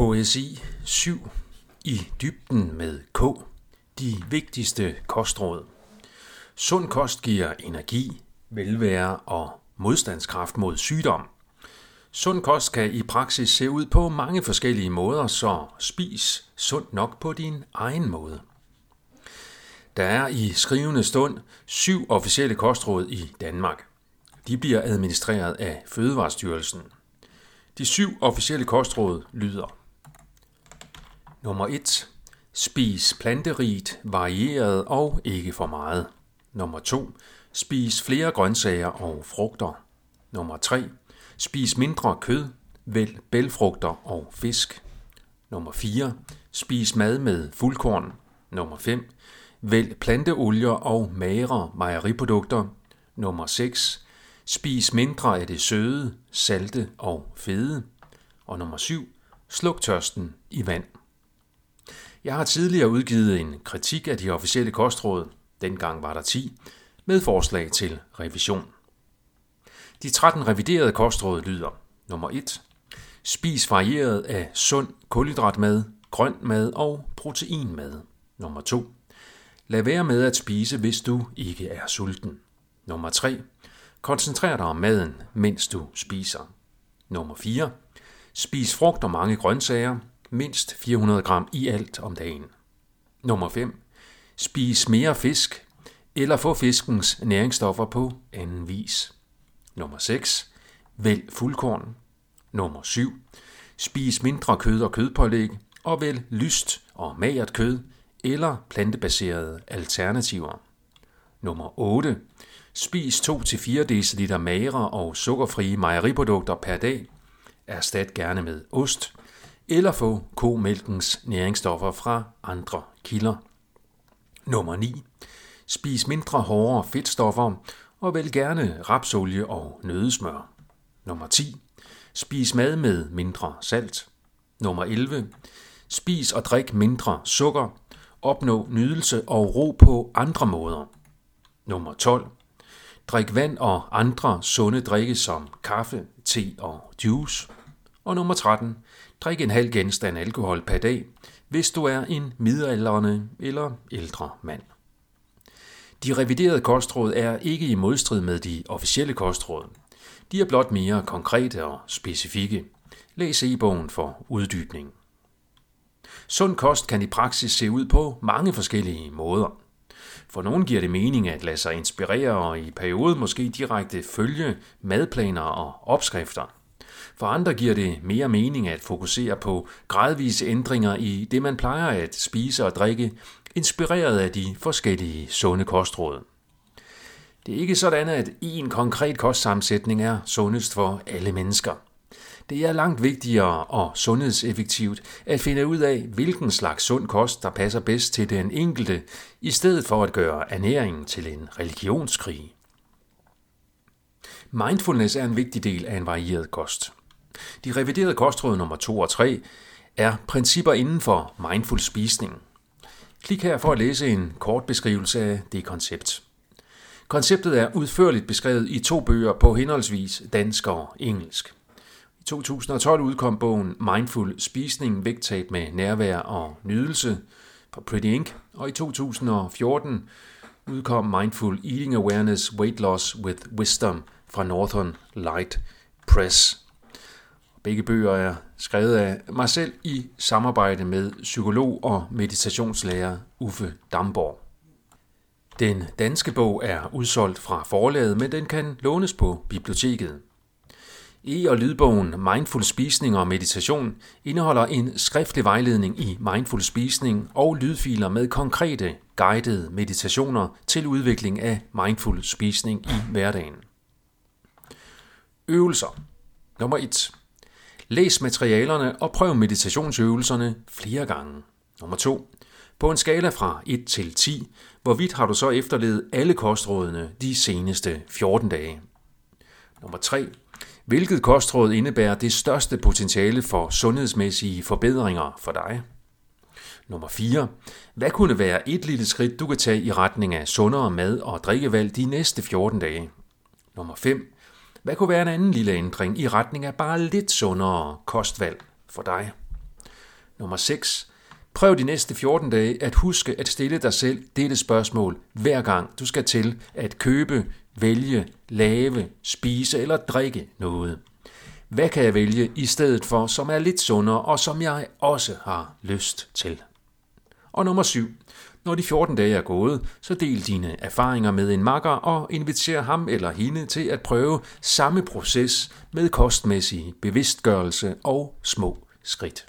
HSI 7 i dybden med K. De vigtigste kostråd. Sund kost giver energi, velvære og modstandskraft mod sygdom. Sund kost kan i praksis se ud på mange forskellige måder, så spis sundt nok på din egen måde. Der er i skrivende stund syv officielle kostråd i Danmark. De bliver administreret af Fødevarestyrelsen. De syv officielle kostråd lyder Nummer 1. Spis planterigt, varieret og ikke for meget. Nummer 2. Spis flere grøntsager og frugter. Nummer 3. Spis mindre kød, vælg bælfrugter og fisk. Nummer 4. Spis mad med fuldkorn. Nummer 5. Vælg planteolier og magre mejeriprodukter. Nummer 6. Spis mindre af det søde, salte og fede. Og nummer 7. Sluk tørsten i vand. Jeg har tidligere udgivet en kritik af de officielle kostråd, dengang var der 10, med forslag til revision. De 13 reviderede kostråd lyder nummer 1. Spis varieret af sund kulhydratmad, grøn mad og proteinmad. Nummer 2. Lad være med at spise, hvis du ikke er sulten. Nummer 3. Koncentrer dig om maden, mens du spiser. Nummer 4. Spis frugt og mange grøntsager, mindst 400 gram i alt om dagen. Nummer 5. Spis mere fisk, eller få fiskens næringsstoffer på anden vis. Nummer 6. Vælg fuldkorn. Nummer 7. Spis mindre kød og kødpålæg, og vælg lyst og magert kød eller plantebaserede alternativer. Nummer 8. Spis 2-4 dl magre og sukkerfrie mejeriprodukter per dag. Erstat gerne med ost, eller få komælkens næringsstoffer fra andre kilder. Nummer 9. Spis mindre hårde fedtstoffer og vælg gerne rapsolie og nødesmør. Nummer 10. Spis mad med mindre salt. Nummer 11. Spis og drik mindre sukker. Opnå nydelse og ro på andre måder. Nummer 12. Drik vand og andre sunde drikke som kaffe, te og juice. Og nummer 13. Drik en halv genstand alkohol per dag, hvis du er en midaldrende eller ældre mand. De reviderede kostråd er ikke i modstrid med de officielle kostråd. De er blot mere konkrete og specifikke. Læs e-bogen for uddybning. Sund kost kan i praksis se ud på mange forskellige måder. For nogen giver det mening at lade sig inspirere og i perioden måske direkte følge madplaner og opskrifter. For andre giver det mere mening at fokusere på gradvise ændringer i det, man plejer at spise og drikke, inspireret af de forskellige sunde kostråd. Det er ikke sådan, at én konkret kostsammensætning er sundest for alle mennesker. Det er langt vigtigere og sundhedseffektivt at finde ud af, hvilken slags sund kost, der passer bedst til den enkelte, i stedet for at gøre ernæringen til en religionskrig. Mindfulness er en vigtig del af en varieret kost. De reviderede kostråd nummer 2 og 3 er principper inden for mindful spisning. Klik her for at læse en kort beskrivelse af det koncept. Konceptet er udførligt beskrevet i to bøger på henholdsvis dansk og engelsk. I 2012 udkom bogen Mindful Spisning, vægttab med nærvær og nydelse fra Pretty Ink, og i 2014 udkom Mindful Eating Awareness Weight Loss with Wisdom fra Northern Light Press. Begge bøger er skrevet af mig selv i samarbejde med psykolog og meditationslærer Uffe Damborg. Den danske bog er udsolgt fra forlaget, men den kan lånes på biblioteket. E- og lydbogen Mindful Spisning og Meditation indeholder en skriftlig vejledning i mindful spisning og lydfiler med konkrete guidede meditationer til udvikling af mindful spisning i hverdagen. Øvelser. Nummer 1. Læs materialerne og prøv meditationsøvelserne flere gange. Nummer 2. På en skala fra 1 til 10, hvorvidt har du så efterlevet alle kostrådene de seneste 14 dage? Nummer 3. Hvilket kostråd indebærer det største potentiale for sundhedsmæssige forbedringer for dig? Nummer 4. Hvad kunne være et lille skridt, du kan tage i retning af sundere mad og drikkevalg de næste 14 dage? Nummer 5. Hvad kunne være en anden lille ændring i retning af bare lidt sundere kostvalg for dig? Nummer 6. Prøv de næste 14 dage at huske at stille dig selv dette spørgsmål hver gang du skal til at købe, vælge, lave, spise eller drikke noget. Hvad kan jeg vælge i stedet for, som er lidt sundere og som jeg også har lyst til? Og nummer 7. Når de 14 dage er gået, så del dine erfaringer med en makker og inviter ham eller hende til at prøve samme proces med kostmæssig bevidstgørelse og små skridt.